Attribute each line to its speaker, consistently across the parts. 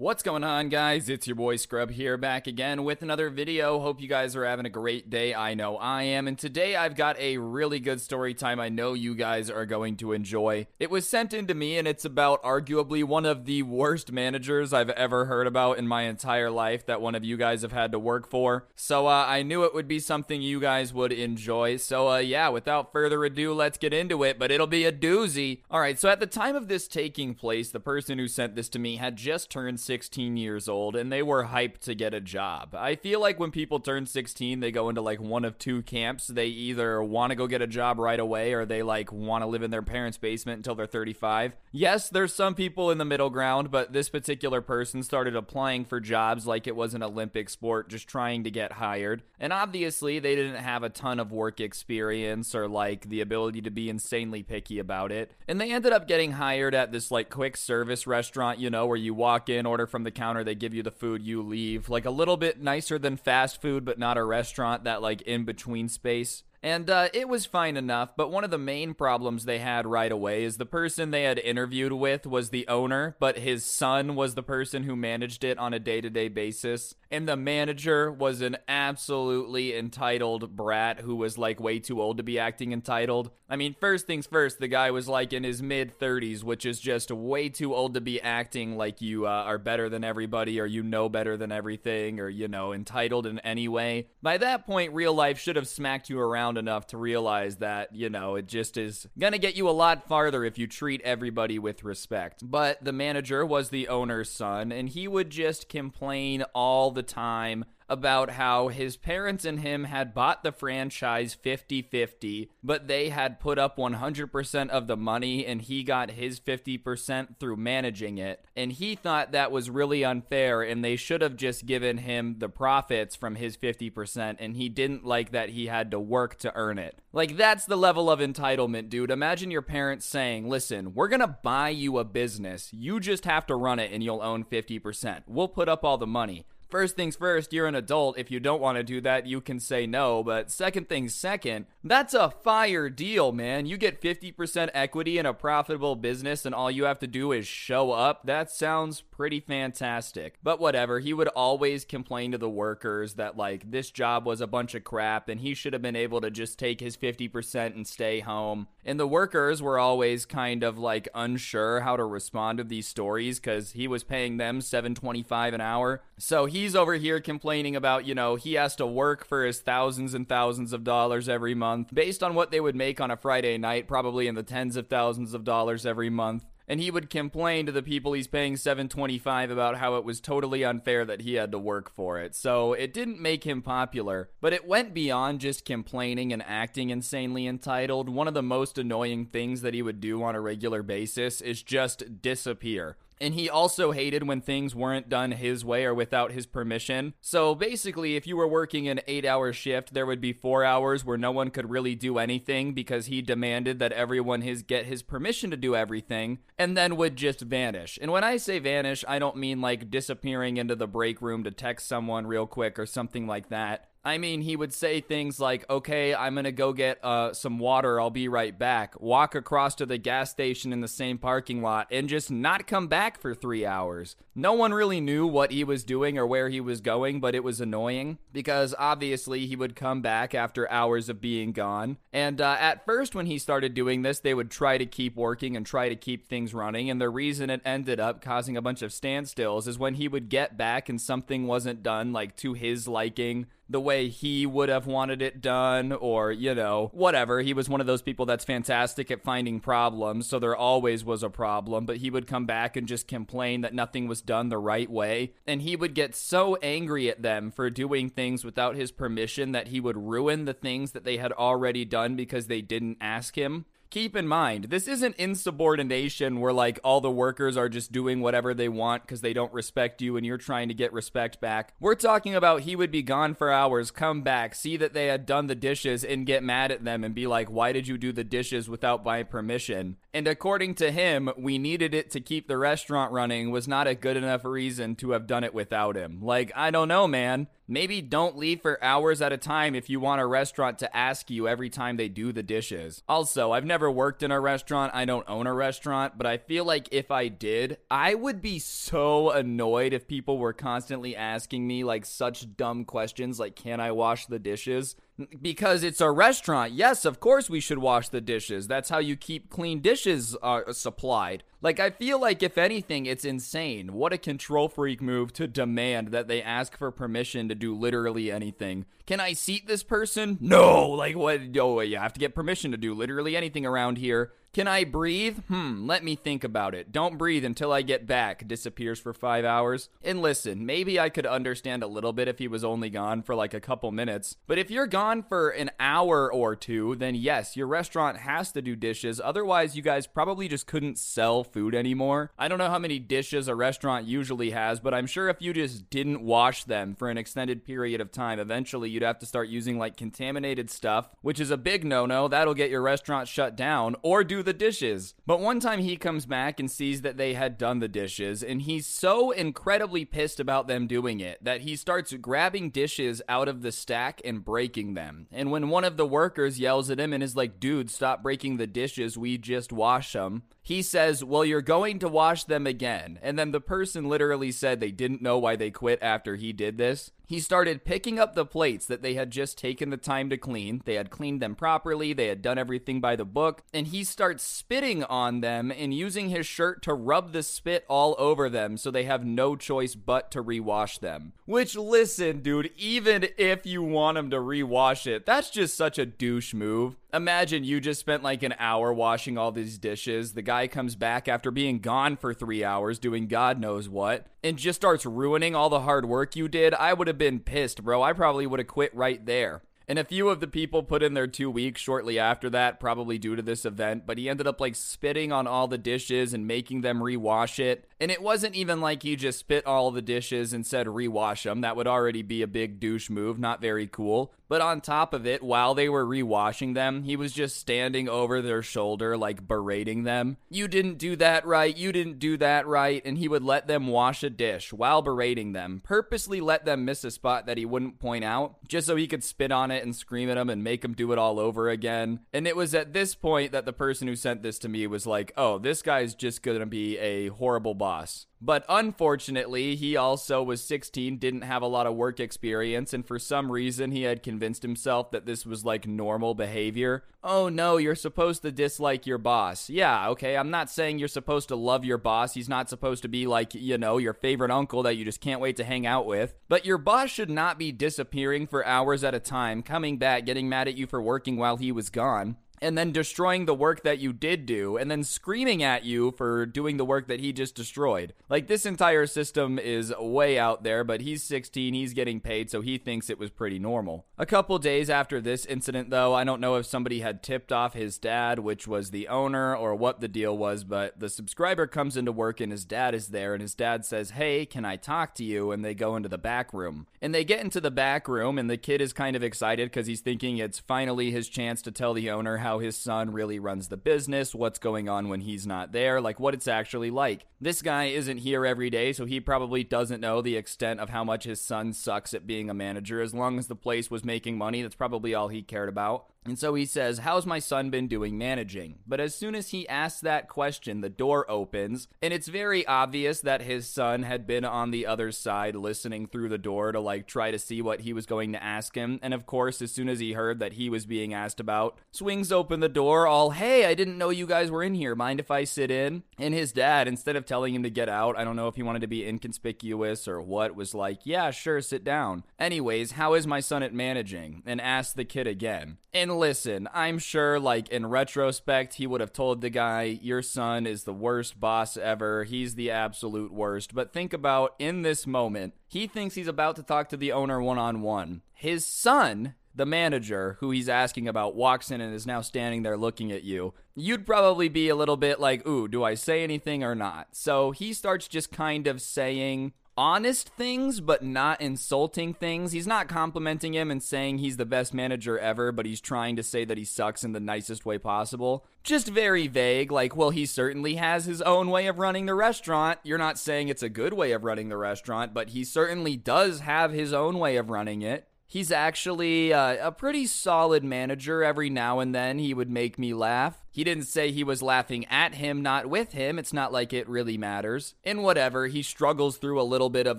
Speaker 1: What's going on, guys? It's your boy Scrub here, back again with another video. Hope you guys are having a great day. I know I am. And today I've got a really good story time I know you guys are going to enjoy. It was sent in to me, and it's about arguably one of the worst managers I've ever heard about in my entire life that one of you guys have had to work for. So uh, I knew it would be something you guys would enjoy. So uh, yeah, without further ado, let's get into it, but it'll be a doozy. All right, so at the time of this taking place, the person who sent this to me had just turned 16 years old and they were hyped to get a job. I feel like when people turn 16, they go into like one of two camps. They either want to go get a job right away or they like want to live in their parents' basement until they're 35. Yes, there's some people in the middle ground, but this particular person started applying for jobs like it was an Olympic sport, just trying to get hired. And obviously, they didn't have a ton of work experience or like the ability to be insanely picky about it. And they ended up getting hired at this like quick service restaurant, you know, where you walk in, order from the counter, they give you the food, you leave. Like a little bit nicer than fast food, but not a restaurant, that like in between space. And uh, it was fine enough, but one of the main problems they had right away is the person they had interviewed with was the owner, but his son was the person who managed it on a day to day basis. And the manager was an absolutely entitled brat who was like way too old to be acting entitled. I mean, first things first, the guy was like in his mid 30s, which is just way too old to be acting like you uh, are better than everybody or you know better than everything or, you know, entitled in any way. By that point, real life should have smacked you around enough to realize that, you know, it just is gonna get you a lot farther if you treat everybody with respect. But the manager was the owner's son, and he would just complain all the time about how his parents and him had bought the franchise 50 50, but they had put up 100% of the money and he got his 50% through managing it. And he thought that was really unfair and they should have just given him the profits from his 50%, and he didn't like that he had to work to earn it. Like, that's the level of entitlement, dude. Imagine your parents saying, listen, we're gonna buy you a business, you just have to run it and you'll own 50%. We'll put up all the money. First things first, you're an adult. If you don't want to do that, you can say no. But second things second, that's a fire deal, man. You get 50% equity in a profitable business, and all you have to do is show up. That sounds pretty fantastic. But whatever, he would always complain to the workers that, like, this job was a bunch of crap, and he should have been able to just take his 50% and stay home. And the workers were always kind of like unsure how to respond to these stories because he was paying them 725 an hour. So he's over here complaining about, you know, he has to work for his thousands and thousands of dollars every month based on what they would make on a Friday night, probably in the tens of thousands of dollars every month and he would complain to the people he's paying 725 about how it was totally unfair that he had to work for it. So it didn't make him popular, but it went beyond just complaining and acting insanely entitled. One of the most annoying things that he would do on a regular basis is just disappear. And he also hated when things weren't done his way or without his permission. So basically, if you were working an eight hour shift, there would be four hours where no one could really do anything because he demanded that everyone his get his permission to do everything and then would just vanish. And when I say vanish, I don't mean like disappearing into the break room to text someone real quick or something like that. I mean, he would say things like, okay, I'm going to go get uh, some water. I'll be right back. Walk across to the gas station in the same parking lot and just not come back for three hours. No one really knew what he was doing or where he was going, but it was annoying because obviously he would come back after hours of being gone. And uh, at first, when he started doing this, they would try to keep working and try to keep things running. And the reason it ended up causing a bunch of standstills is when he would get back and something wasn't done like to his liking the way he would have wanted it done, or, you know, whatever. He was one of those people that's fantastic at finding problems, so there always was a problem, but he would come back and just complain that nothing was done the right way. And he would get so angry at them for doing things without his permission that he would ruin the things that they had already done because they didn't ask him keep in mind, this isn't insubordination where like all the workers are just doing whatever they want because they don't respect you and you're trying to get respect back. We're talking about he would be gone for hours, come back, see that they had done the dishes, and get mad at them and be like, why did you do the dishes without my permission? And according to him, we needed it to keep the restaurant running was not a good enough reason to have done it without him. Like, I don't know, man. Maybe don't leave for hours at a time if you want a restaurant to ask you every time they do the dishes. Also, I've never worked in a restaurant, I don't own a restaurant, but I feel like if I did, I would be so annoyed if people were constantly asking me like such dumb questions like, can I wash the dishes? Because it's a restaurant. Yes, of course we should wash the dishes. That's how you keep clean dishes uh, supplied. Like, I feel like, if anything, it's insane. What a control freak move to demand that they ask for permission to do literally anything. Can I seat this person? No! Like, what? Oh, you have to get permission to do literally anything around here. Can I breathe? Hmm, let me think about it. Don't breathe until I get back. Disappears for five hours. And listen, maybe I could understand a little bit if he was only gone for like a couple minutes. But if you're gone for an hour or two, then yes, your restaurant has to do dishes. Otherwise, you guys probably just couldn't sell food anymore. I don't know how many dishes a restaurant usually has, but I'm sure if you just didn't wash them for an extended period of time, eventually you'd have to start using like contaminated stuff, which is a big no no. That'll get your restaurant shut down, or do the dishes. But one time he comes back and sees that they had done the dishes, and he's so incredibly pissed about them doing it that he starts grabbing dishes out of the stack and breaking them. And when one of the workers yells at him and is like, dude, stop breaking the dishes, we just wash them, he says, Well, you're going to wash them again. And then the person literally said they didn't know why they quit after he did this. He started picking up the plates that they had just taken the time to clean. They had cleaned them properly, they had done everything by the book, and he starts spitting on them and using his shirt to rub the spit all over them so they have no choice but to rewash them. Which, listen, dude, even if you want him to rewash it, that's just such a douche move. Imagine you just spent like an hour washing all these dishes. The guy comes back after being gone for three hours doing God knows what and just starts ruining all the hard work you did. I would have been pissed, bro. I probably would have quit right there. And a few of the people put in their two weeks shortly after that, probably due to this event, but he ended up like spitting on all the dishes and making them rewash it. And it wasn't even like he just spit all the dishes and said rewash them. That would already be a big douche move, not very cool. But on top of it, while they were rewashing them, he was just standing over their shoulder, like berating them. You didn't do that right, you didn't do that right. And he would let them wash a dish while berating them, purposely let them miss a spot that he wouldn't point out, just so he could spit on it and scream at them and make them do it all over again. And it was at this point that the person who sent this to me was like, oh, this guy's just gonna be a horrible boss. But unfortunately, he also was 16, didn't have a lot of work experience, and for some reason he had convinced himself that this was like normal behavior. Oh no, you're supposed to dislike your boss. Yeah, okay, I'm not saying you're supposed to love your boss. He's not supposed to be like, you know, your favorite uncle that you just can't wait to hang out with. But your boss should not be disappearing for hours at a time, coming back, getting mad at you for working while he was gone and then destroying the work that you did do and then screaming at you for doing the work that he just destroyed. Like this entire system is way out there, but he's 16, he's getting paid, so he thinks it was pretty normal. A couple days after this incident though, I don't know if somebody had tipped off his dad, which was the owner or what the deal was, but the subscriber comes into work and his dad is there and his dad says, "Hey, can I talk to you?" and they go into the back room. And they get into the back room and the kid is kind of excited cuz he's thinking it's finally his chance to tell the owner how how his son really runs the business, what's going on when he's not there, like what it's actually like. This guy isn't here every day, so he probably doesn't know the extent of how much his son sucks at being a manager. As long as the place was making money, that's probably all he cared about. And so he says, How's my son been doing managing? But as soon as he asks that question, the door opens, and it's very obvious that his son had been on the other side listening through the door to like try to see what he was going to ask him. And of course, as soon as he heard that he was being asked about, swings open the door, all, Hey, I didn't know you guys were in here. Mind if I sit in? And his dad, instead of telling him to get out, I don't know if he wanted to be inconspicuous or what, was like, Yeah, sure, sit down. Anyways, how is my son at managing? And asked the kid again. And and listen, I'm sure, like, in retrospect, he would have told the guy, Your son is the worst boss ever. He's the absolute worst. But think about in this moment, he thinks he's about to talk to the owner one on one. His son, the manager who he's asking about, walks in and is now standing there looking at you. You'd probably be a little bit like, Ooh, do I say anything or not? So he starts just kind of saying, honest things, but not insulting things. He's not complimenting him and saying he's the best manager ever, but he's trying to say that he sucks in the nicest way possible. Just very vague, like, well, he certainly has his own way of running the restaurant. You're not saying it's a good way of running the restaurant, but he certainly does have his own way of running it. He's actually uh, a pretty solid manager. Every now and then, he would make me laugh. He didn't say he was laughing at him, not with him. It's not like it really matters. And whatever, he struggles through a little bit of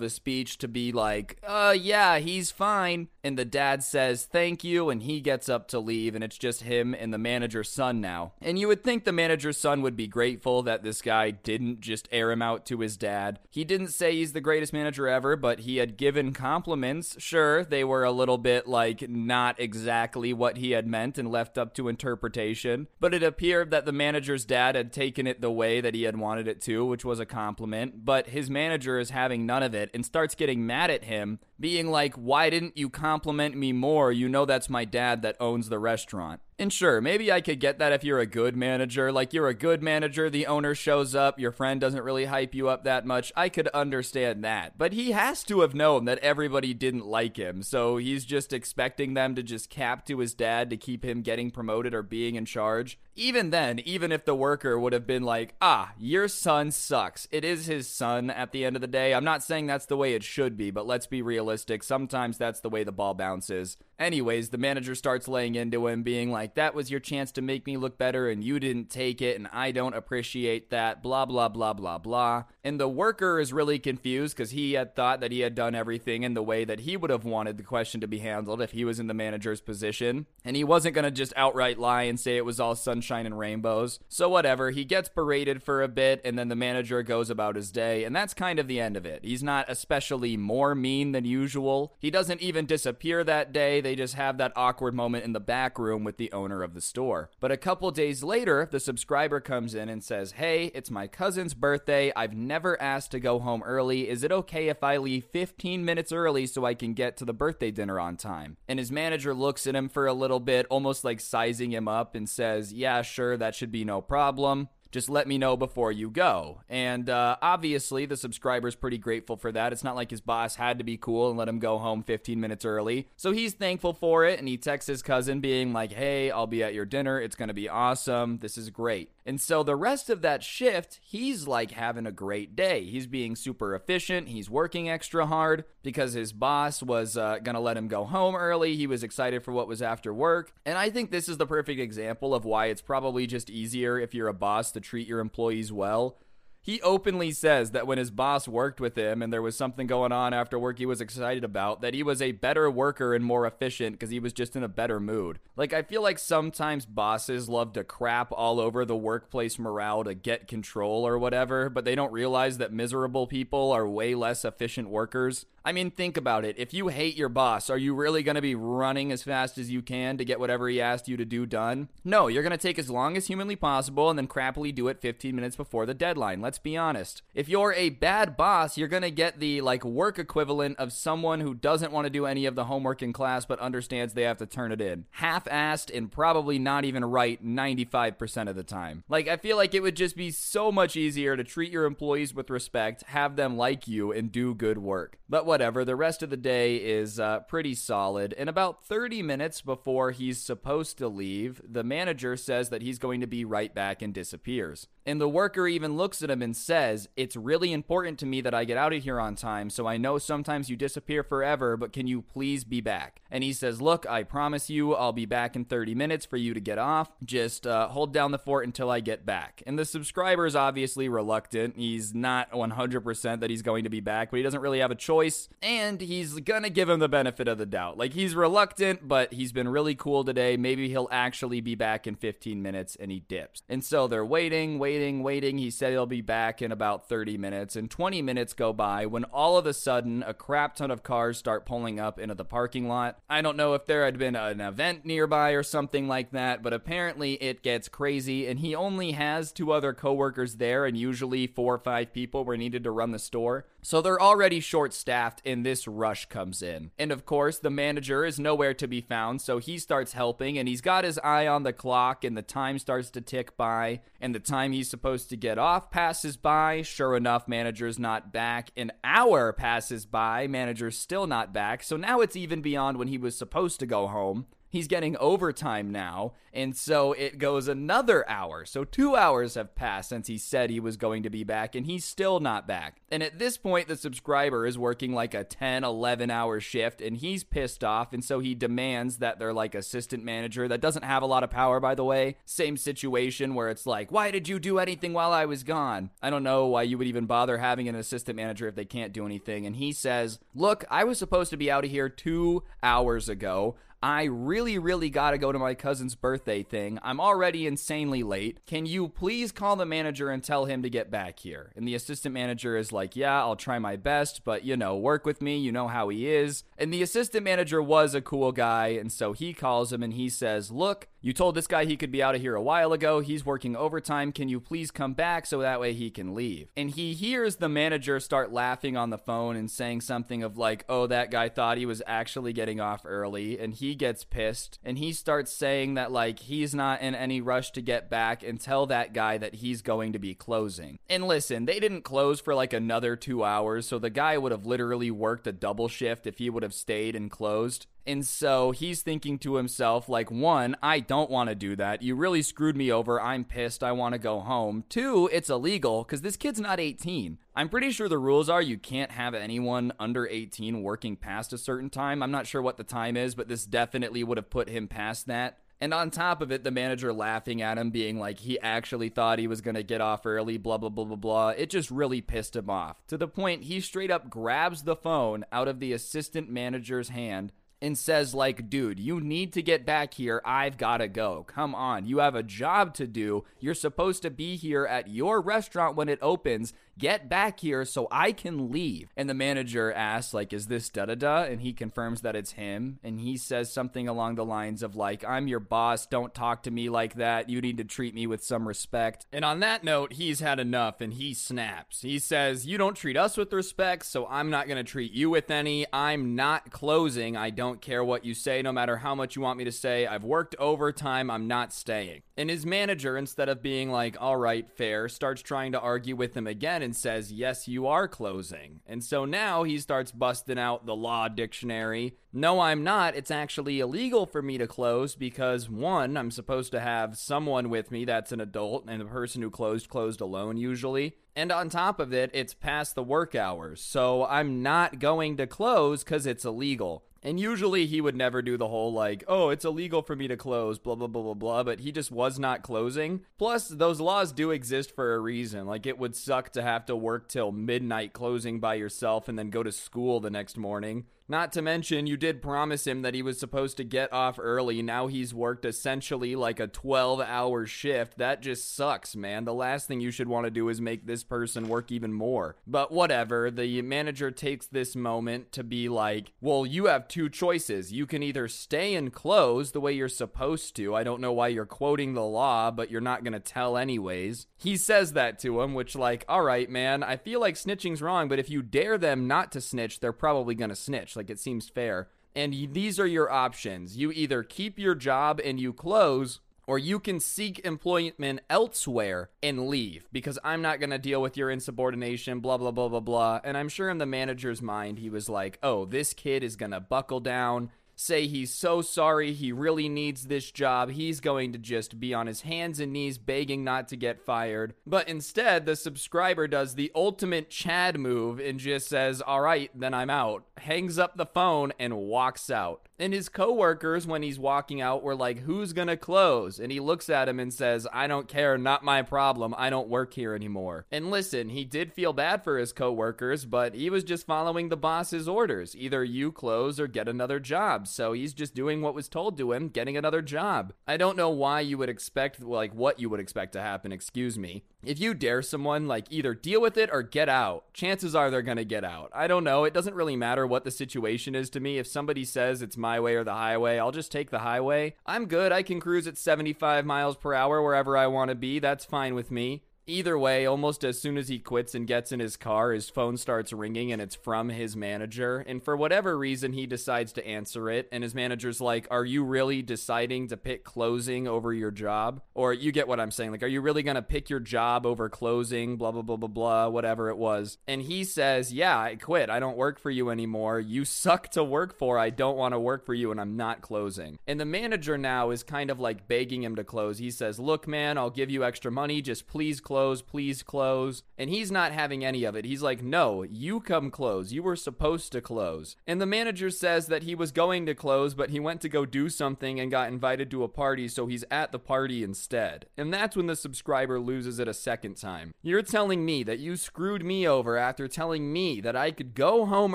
Speaker 1: a speech to be like, uh, yeah, he's fine. And the dad says, thank you, and he gets up to leave, and it's just him and the manager's son now. And you would think the manager's son would be grateful that this guy didn't just air him out to his dad. He didn't say he's the greatest manager ever, but he had given compliments. Sure, they were a little bit like not exactly what he had meant and left up to interpretation, but it appears appeared that the manager's dad had taken it the way that he had wanted it to, which was a compliment, but his manager is having none of it and starts getting mad at him, being like, Why didn't you compliment me more? You know that's my dad that owns the restaurant. And sure, maybe I could get that if you're a good manager. Like, you're a good manager, the owner shows up, your friend doesn't really hype you up that much. I could understand that. But he has to have known that everybody didn't like him, so he's just expecting them to just cap to his dad to keep him getting promoted or being in charge. Even then, even if the worker would have been like, ah, your son sucks, it is his son at the end of the day. I'm not saying that's the way it should be, but let's be realistic. Sometimes that's the way the ball bounces. Anyways, the manager starts laying into him, being like, That was your chance to make me look better, and you didn't take it, and I don't appreciate that, blah, blah, blah, blah, blah. And the worker is really confused because he had thought that he had done everything in the way that he would have wanted the question to be handled if he was in the manager's position. And he wasn't going to just outright lie and say it was all sunshine and rainbows. So, whatever, he gets berated for a bit, and then the manager goes about his day, and that's kind of the end of it. He's not especially more mean than usual. He doesn't even disappear that day. They they just have that awkward moment in the back room with the owner of the store. But a couple days later, the subscriber comes in and says, Hey, it's my cousin's birthday. I've never asked to go home early. Is it okay if I leave 15 minutes early so I can get to the birthday dinner on time? And his manager looks at him for a little bit, almost like sizing him up, and says, Yeah, sure, that should be no problem just let me know before you go. And uh, obviously, the subscriber's pretty grateful for that. It's not like his boss had to be cool and let him go home 15 minutes early. So he's thankful for it, and he texts his cousin, being like, hey, I'll be at your dinner. It's going to be awesome. This is great. And so the rest of that shift, he's like having a great day. He's being super efficient. He's working extra hard because his boss was uh, going to let him go home early. He was excited for what was after work. And I think this is the perfect example of why it's probably just easier if you're a boss to treat your employees well he openly says that when his boss worked with him and there was something going on after work he was excited about, that he was a better worker and more efficient because he was just in a better mood. Like, I feel like sometimes bosses love to crap all over the workplace morale to get control or whatever, but they don't realize that miserable people are way less efficient workers. I mean, think about it. If you hate your boss, are you really going to be running as fast as you can to get whatever he asked you to do done? No, you're going to take as long as humanly possible and then crappily do it 15 minutes before the deadline. Let's be honest. If you're a bad boss, you're going to get the like work equivalent of someone who doesn't want to do any of the homework in class but understands they have to turn it in. Half-assed and probably not even right 95% of the time. Like I feel like it would just be so much easier to treat your employees with respect, have them like you and do good work. But whatever, the rest of the day is uh, pretty solid. And about 30 minutes before he's supposed to leave, the manager says that he's going to be right back and disappears. And the worker even looks at him and says, It's really important to me that I get out of here on time, so I know sometimes you disappear forever, but can you please be back? And he says, Look, I promise you I'll be back in 30 minutes for you to get off. Just uh, hold down the fort until I get back. And the subscriber is obviously reluctant. He's not 100% that he's going to be back, but he doesn't really have a choice. And he's gonna give him the benefit of the doubt. Like, he's reluctant, but he's been really cool today. Maybe he'll actually be back in 15 minutes, and he dips. And so they're waiting waiting, waiting. He said he'll be back in about 30 minutes, and 20 minutes go by when all of a sudden a crap ton of cars start pulling up into the parking lot. I don't know if there had been an event nearby or something like that, but apparently it gets crazy, and he only has two other coworkers there, and usually four or five people were needed to run the store. So they're already short staffed and this rush comes in. And of course, the manager is nowhere to be found, so he starts helping, and he's got his eye on the clock, and the time starts to tick by, and the time he's supposed to get off passes by. Sure enough, manager's not back. An hour passes by, manager's still not back, so now it's even beyond when he was supposed to go home. He's getting overtime now, and so it goes another hour. So two hours have passed since he said he was going to be back, and he's still not back. And at this point, the subscriber is working like a 10, 11 hour shift, and he's pissed off, and so he demands that they're like assistant manager that doesn't have a lot of power, by the way. Same situation where it's like, why did you do anything while I was gone? I don't know why you would even bother having an assistant manager if they can't do anything. And he says, Look, I was supposed to be out of here two hours ago. I really, really gotta go to my cousin's birthday thing. I'm already insanely late. Can you please call the manager and tell him to get back here? And the assistant manager is like, Yeah, I'll try my best, but you know, work with me. You know how he is. And the assistant manager was a cool guy, and so he calls him and he says, Look, you told this guy he could be out of here a while ago. He's working overtime. Can you please come back so that way he can leave? And he hears the manager start laughing on the phone and saying something of like, oh, that guy thought he was actually getting off early. And he gets pissed and he starts saying that like he's not in any rush to get back and tell that guy that he's going to be closing. And listen, they didn't close for like another two hours. So the guy would have literally worked a double shift if he would have stayed and closed. And so he's thinking to himself, like, one, I don't want to do that. You really screwed me over. I'm pissed. I want to go home. Two, it's illegal because this kid's not 18. I'm pretty sure the rules are you can't have anyone under 18 working past a certain time. I'm not sure what the time is, but this definitely would have put him past that. And on top of it, the manager laughing at him, being like, he actually thought he was going to get off early, blah, blah, blah, blah, blah. It just really pissed him off. To the point, he straight up grabs the phone out of the assistant manager's hand and says like dude you need to get back here. I've gotta go. Come on. You have a job to do. You're supposed to be here at your restaurant when it opens get back here so I can leave. And the manager asks, like, is this da da da? And he confirms that it's him. And he says something along the lines of, like, I'm your boss. Don't talk to me like that. You need to treat me with some respect. And on that note, he's had enough and he snaps. He says, You don't treat us with respect, so I'm not going to treat you with any. I'm not closing. I don't care what you say, no matter how much you want me to say. I've worked overtime. I'm not staying. And his manager, instead of being like, All right, fair, starts trying to argue with him again and says, Yes, you are closing. And so now he starts busting out the law dictionary. No, I'm not. It's actually illegal for me to close because, one, I'm supposed to have someone with me that's an adult, and the person who closed closed alone usually. And on top of it, it's past the work hours. So I'm not going to close because it's illegal. And usually he would never do the whole like, oh, it's illegal for me to close, blah, blah, blah, blah, blah. But he just was not closing. Plus, those laws do exist for a reason. Like, it would suck to have to work till midnight closing by yourself and then go to school the next morning. Not to mention, you did promise him that he was supposed to get off early. Now he's worked essentially like a 12 hour shift. That just sucks, man. The last thing you should want to do is make this person work even more. But whatever, the manager takes this moment to be like, well, you have two choices. You can either stay and close the way you're supposed to. I don't know why you're quoting the law, but you're not going to tell anyways. He says that to him, which, like, all right, man, I feel like snitching's wrong, but if you dare them not to snitch, they're probably going to snitch. Like, it seems fair. And these are your options. You either keep your job and you close, or you can seek employment elsewhere and leave because I'm not going to deal with your insubordination, blah, blah, blah, blah, blah. And I'm sure in the manager's mind, he was like, oh, this kid is going to buckle down say he's so sorry, he really needs this job, he's going to just be on his hands and knees begging not to get fired. But instead, the subscriber does the ultimate Chad move and just says, All right, then I'm out, hangs up the phone, and walks out. And his coworkers, when he's walking out, were like, Who's gonna close? And he looks at him and says, I don't care, not my problem. I don't work here anymore. And listen, he did feel bad for his coworkers, but he was just following the boss's orders. Either you close or get another job. So he's just doing what was told to him, getting another job. I don't know why you would expect, like, what you would expect to happen, excuse me. If you dare someone, like, either deal with it or get out, chances are they're gonna get out. I don't know. It doesn't really matter what the situation is to me. If somebody says it's my my way or the highway. I'll just take the highway. I'm good. I can cruise at 75 miles per hour wherever I want to be. That's fine with me. Either way, almost as soon as he quits and gets in his car, his phone starts ringing and it's from his manager. And for whatever reason, he decides to answer it. And his manager's like, Are you really deciding to pick closing over your job? Or you get what I'm saying. Like, are you really going to pick your job over closing? Blah, blah, blah, blah, blah, whatever it was. And he says, Yeah, I quit. I don't work for you anymore. You suck to work for. I don't want to work for you and I'm not closing. And the manager now is kind of like begging him to close. He says, Look, man, I'll give you extra money. Just please close close, please close. And he's not having any of it. He's like, no, you come close. You were supposed to close. And the manager says that he was going to close, but he went to go do something and got invited to a party, so he's at the party instead. And that's when the subscriber loses it a second time. You're telling me that you screwed me over after telling me that I could go home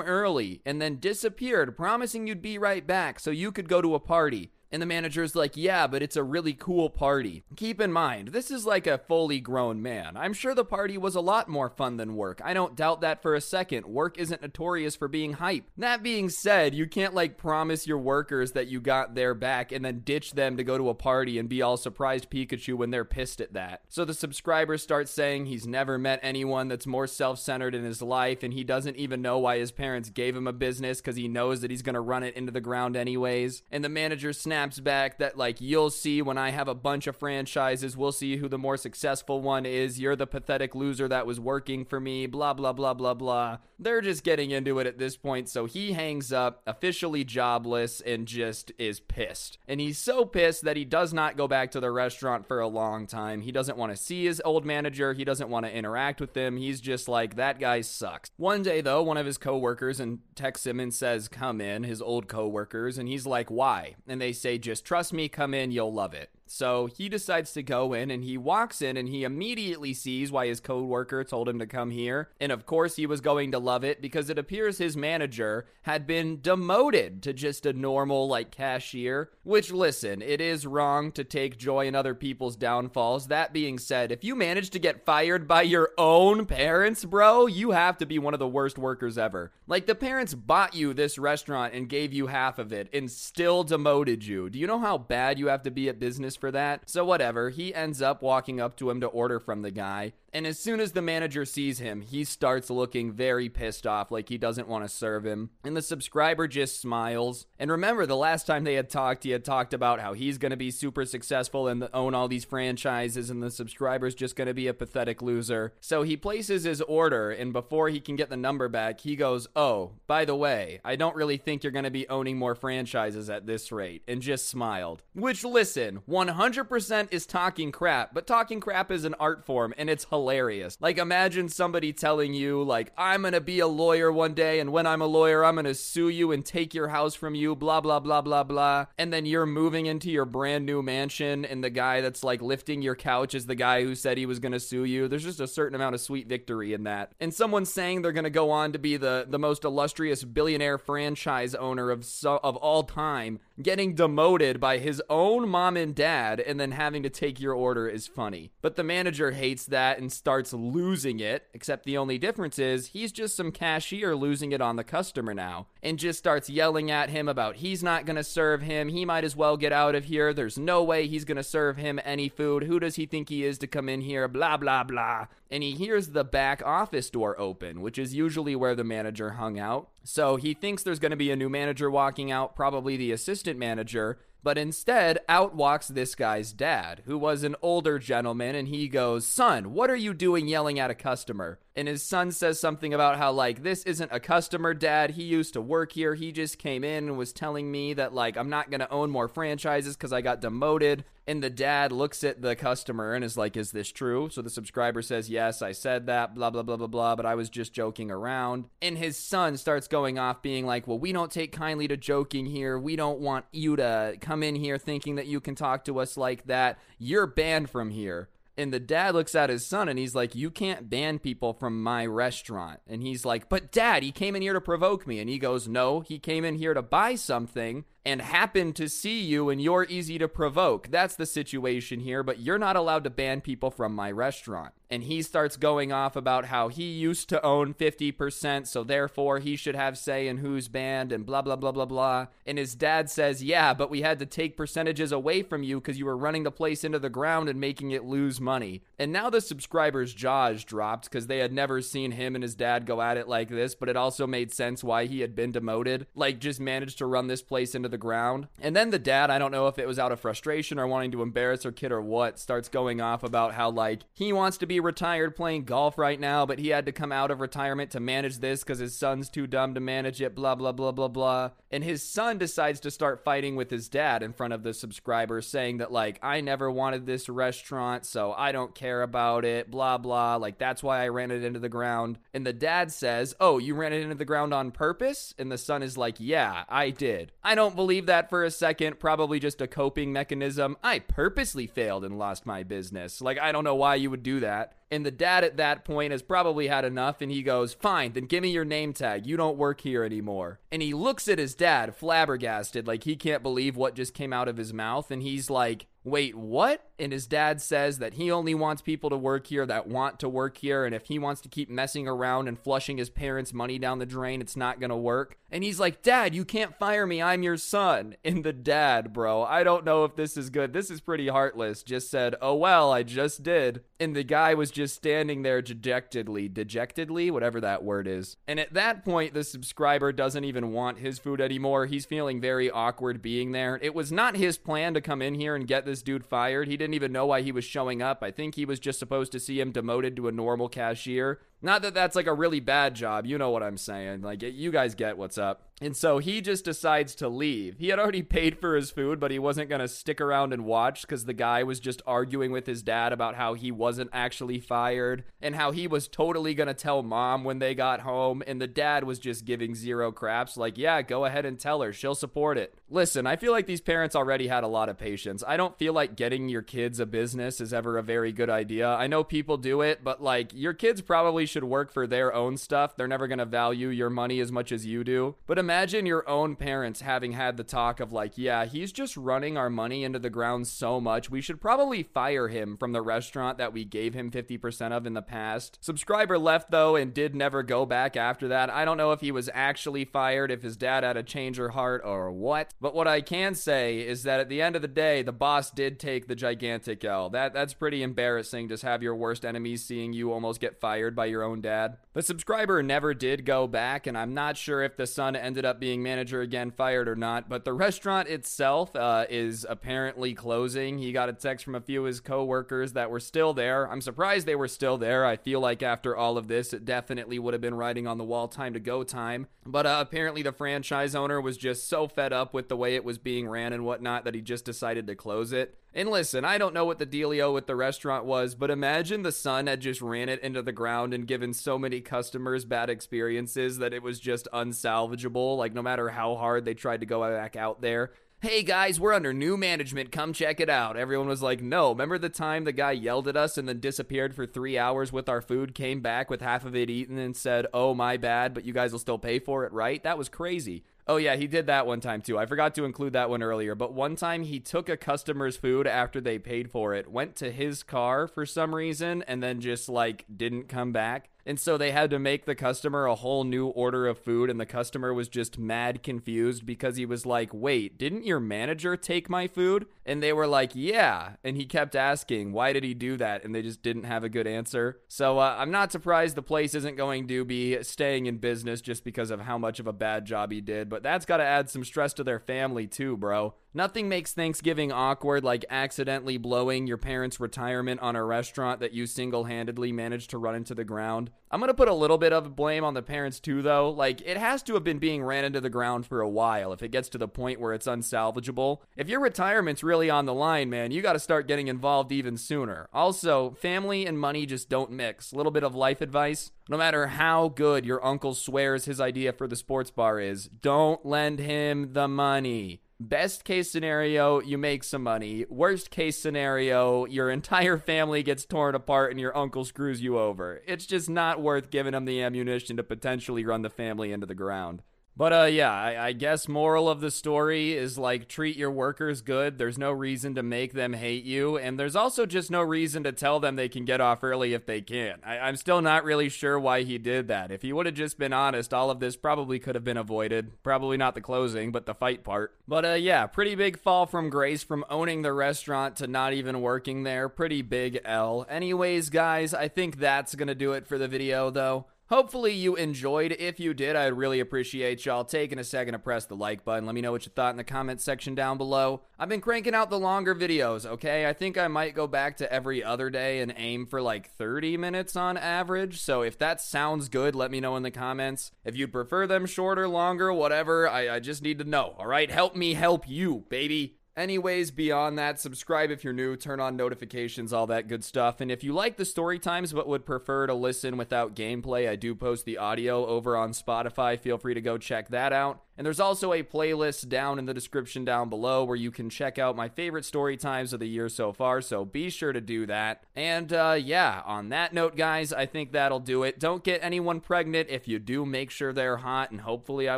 Speaker 1: early and then disappeared, promising you'd be right back so you could go to a party. And the manager's like, Yeah, but it's a really cool party. Keep in mind, this is like a fully grown man. I'm sure the party was a lot more fun than work. I don't doubt that for a second. Work isn't notorious for being hype. That being said, you can't like promise your workers that you got their back and then ditch them to go to a party and be all surprised Pikachu when they're pissed at that. So the subscriber starts saying he's never met anyone that's more self centered in his life and he doesn't even know why his parents gave him a business because he knows that he's going to run it into the ground anyways. And the manager snaps snaps back that like you'll see when I have a bunch of franchises, we'll see who the more successful one is. You're the pathetic loser that was working for me, blah blah blah blah blah. They're just getting into it at this point, so he hangs up, officially jobless and just is pissed. And he's so pissed that he does not go back to the restaurant for a long time. He doesn't want to see his old manager, he doesn't want to interact with him. He's just like that guy sucks. One day though, one of his coworkers and texts him and says, "Come in," his old coworkers, and he's like, "Why?" And they say say, just trust me, come in, you'll love it. So he decides to go in and he walks in and he immediately sees why his coworker told him to come here. And of course, he was going to love it because it appears his manager had been demoted to just a normal, like, cashier. Which, listen, it is wrong to take joy in other people's downfalls. That being said, if you manage to get fired by your own parents, bro, you have to be one of the worst workers ever. Like, the parents bought you this restaurant and gave you half of it and still demoted you. Do you know how bad you have to be at business for that. So, whatever. He ends up walking up to him to order from the guy. And as soon as the manager sees him, he starts looking very pissed off, like he doesn't want to serve him. And the subscriber just smiles. And remember, the last time they had talked, he had talked about how he's going to be super successful and own all these franchises, and the subscriber's just going to be a pathetic loser. So he places his order, and before he can get the number back, he goes, Oh, by the way, I don't really think you're going to be owning more franchises at this rate, and just smiled. Which, listen, 100% is talking crap, but talking crap is an art form, and it's hilarious. Like, imagine somebody telling you, like, I'm gonna be a lawyer one day, and when I'm a lawyer, I'm gonna sue you and take your house from you, blah, blah, blah, blah, blah. And then you're moving into your brand new mansion, and the guy that's like lifting your couch is the guy who said he was gonna sue you. There's just a certain amount of sweet victory in that. And someone saying they're gonna go on to be the, the most illustrious billionaire franchise owner of, so, of all time getting demoted by his own mom and dad and then having to take your order is funny. But the manager hates that and starts losing it, except the only difference is he's just some cashier losing it on the customer now and just starts yelling at him about he's not going to serve him. He might as well get out of here. There's no way he's going to serve him any food. Who does he think he is to come in here? Blah, blah, blah. And he hears the back office door open, which is usually where the manager hung out. So he thinks there's going to be a new manager walking out, probably the assistant manager. But instead, out walks this guy's dad, who was an older gentleman, and he goes, Son, what are you doing yelling at a customer? and his son says something about how like this isn't a customer dad. He used to work here. He just came in and was telling me that like i'm not going to own more franchises because i got demoted. And the dad looks at the customer and is like is this true? So the subscriber says yes i said that blah blah blah blah blah but i was just joking around. And his son starts going off being like well we don't take kindly to joking here. We don't want you to come in here thinking that you can talk to us like that you're banned from here and the dad looks at his son and he's like, You can't ban people from my restaurant. And he's like, But dad, he came in here to provoke me. And he goes, No, he came in here to buy something and happened to see you and you're easy to provoke. That's the situation here, but you're not allowed to ban people from my restaurant. And he starts going off about how he used to own 50%, so therefore he should have say in who's banned and blah, blah, blah, blah, blah. And his dad says, Yeah, but we had to take percentages away from you because you were running the place into the ground and making it lose money. And now the subscribers' jaws dropped because they had never seen him and his dad go at it like this, but it also made sense why he had been demoted. Like, just managed to run this place into the ground. And then the dad, I don't know if it was out of frustration or wanting to embarrass her kid or what, starts going off about how, like, he wants to be retired playing golf right now, but he had to come out of retirement to manage this because his son's too dumb to manage it, blah, blah, blah, blah, blah. And his son decides to start fighting with his dad in front of the subscribers, saying that, like, I never wanted this restaurant, so I don't care about it, blah, blah. Like, that's why I ran it into the ground. And the dad says, Oh, you ran it into the ground on purpose? And the son is like, Yeah, I did. I don't believe that for a second. Probably just a coping mechanism. I purposely failed and lost my business. Like, I don't know why you would do that. And the dad at that point has probably had enough and he goes, Fine, then give me your name tag. You don't work here anymore. And he looks at his dad, flabbergasted, like he can't believe what just came out of his mouth. And he's like, Wait, what? And his dad says that he only wants people to work here that want to work here. And if he wants to keep messing around and flushing his parents' money down the drain, it's not going to work. And he's like, Dad, you can't fire me. I'm your son. And the dad, bro, I don't know if this is good. This is pretty heartless. Just said, Oh, well, I just did. And the guy was just standing there dejectedly, dejectedly, whatever that word is. And at that point, the subscriber doesn't even want his food anymore. He's feeling very awkward being there. It was not his plan to come in here and get this dude fired. He didn't even know why he was showing up. I think he was just supposed to see him demoted to a normal cashier. Not that that's like a really bad job. You know what I'm saying. Like, you guys get what's up. And so he just decides to leave. He had already paid for his food, but he wasn't going to stick around and watch because the guy was just arguing with his dad about how he wasn't actually fired and how he was totally going to tell mom when they got home. And the dad was just giving zero craps, like, yeah, go ahead and tell her. She'll support it. Listen, I feel like these parents already had a lot of patience. I don't feel like getting your kids a business is ever a very good idea. I know people do it, but like, your kids probably should work for their own stuff. They're never going to value your money as much as you do. But imagine your own parents having had the talk of, like, yeah, he's just running our money into the ground so much. We should probably fire him from the restaurant that we gave him 50% of in the past. Subscriber left, though, and did never go back after that. I don't know if he was actually fired, if his dad had a change of heart, or what. But what I can say is that at the end of the day, the boss did take the gigantic L. That that's pretty embarrassing. Just have your worst enemies seeing you almost get fired by your own dad. The subscriber never did go back, and I'm not sure if the son ended up being manager again, fired or not. But the restaurant itself uh, is apparently closing. He got a text from a few of his coworkers that were still there. I'm surprised they were still there. I feel like after all of this, it definitely would have been writing on the wall time to go time. But uh, apparently, the franchise owner was just so fed up with the way it was being ran and whatnot that he just decided to close it. And listen, I don't know what the dealio with the restaurant was, but imagine the son had just ran it into the ground and given so many customers bad experiences that it was just unsalvageable. Like, no matter how hard they tried to go back out there. Hey guys, we're under new management. Come check it out. Everyone was like, no. Remember the time the guy yelled at us and then disappeared for three hours with our food, came back with half of it eaten, and said, oh, my bad, but you guys will still pay for it, right? That was crazy. Oh, yeah, he did that one time too. I forgot to include that one earlier, but one time he took a customer's food after they paid for it, went to his car for some reason, and then just like didn't come back. And so they had to make the customer a whole new order of food, and the customer was just mad confused because he was like, Wait, didn't your manager take my food? And they were like, Yeah. And he kept asking, Why did he do that? And they just didn't have a good answer. So uh, I'm not surprised the place isn't going to be staying in business just because of how much of a bad job he did. But that's got to add some stress to their family, too, bro. Nothing makes Thanksgiving awkward like accidentally blowing your parents' retirement on a restaurant that you single handedly managed to run into the ground. I'm to put a little bit of blame on the parents too, though. Like, it has to have been being ran into the ground for a while if it gets to the point where it's unsalvageable. If your retirement's really on the line, man, you got to start getting involved even sooner. Also, family and money just don't mix. A little bit of life advice. No matter how good your uncle swears his idea for the sports bar is, don't lend him the money. Best case scenario, you make some money. Worst case scenario, your entire family gets torn apart and your uncle screws you over. It's just not worth giving him the ammunition to potentially run the family into the ground. But uh, yeah, I, I, guess moral of the story is like treat your workers good. There's no reason to make them hate you, and there's also just no reason to tell them they can get off early if they can. I, I'm still not really sure why he did that. If he would have just been honest, all of this probably could have been avoided. Probably not the closing, but the fight part. But uh, yeah, pretty big fall from grace from owning the restaurant to not even working there. Pretty big L. Anyways, guys, I think that's gonna do it for the video, though. Hopefully you enjoyed. If you did, I'd really appreciate y'all taking a second to press the like button. Let me know what you thought in the comment section down below. I've been cranking out the longer videos, okay? I think I might go back to every other day and aim for like 30 minutes on average. So if that sounds good, let me know in the comments. If you'd prefer them shorter, longer, whatever, I, I just need to know, all right? Help me help you, baby. Anyways, beyond that, subscribe if you're new, turn on notifications, all that good stuff. And if you like the story times but would prefer to listen without gameplay, I do post the audio over on Spotify. Feel free to go check that out. And there's also a playlist down in the description down below where you can check out my favorite story times of the year so far, so be sure to do that. And uh, yeah, on that note, guys, I think that'll do it. Don't get anyone pregnant. If you do, make sure they're hot, and hopefully I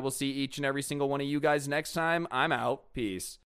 Speaker 1: will see each and every single one of you guys next time. I'm out. Peace.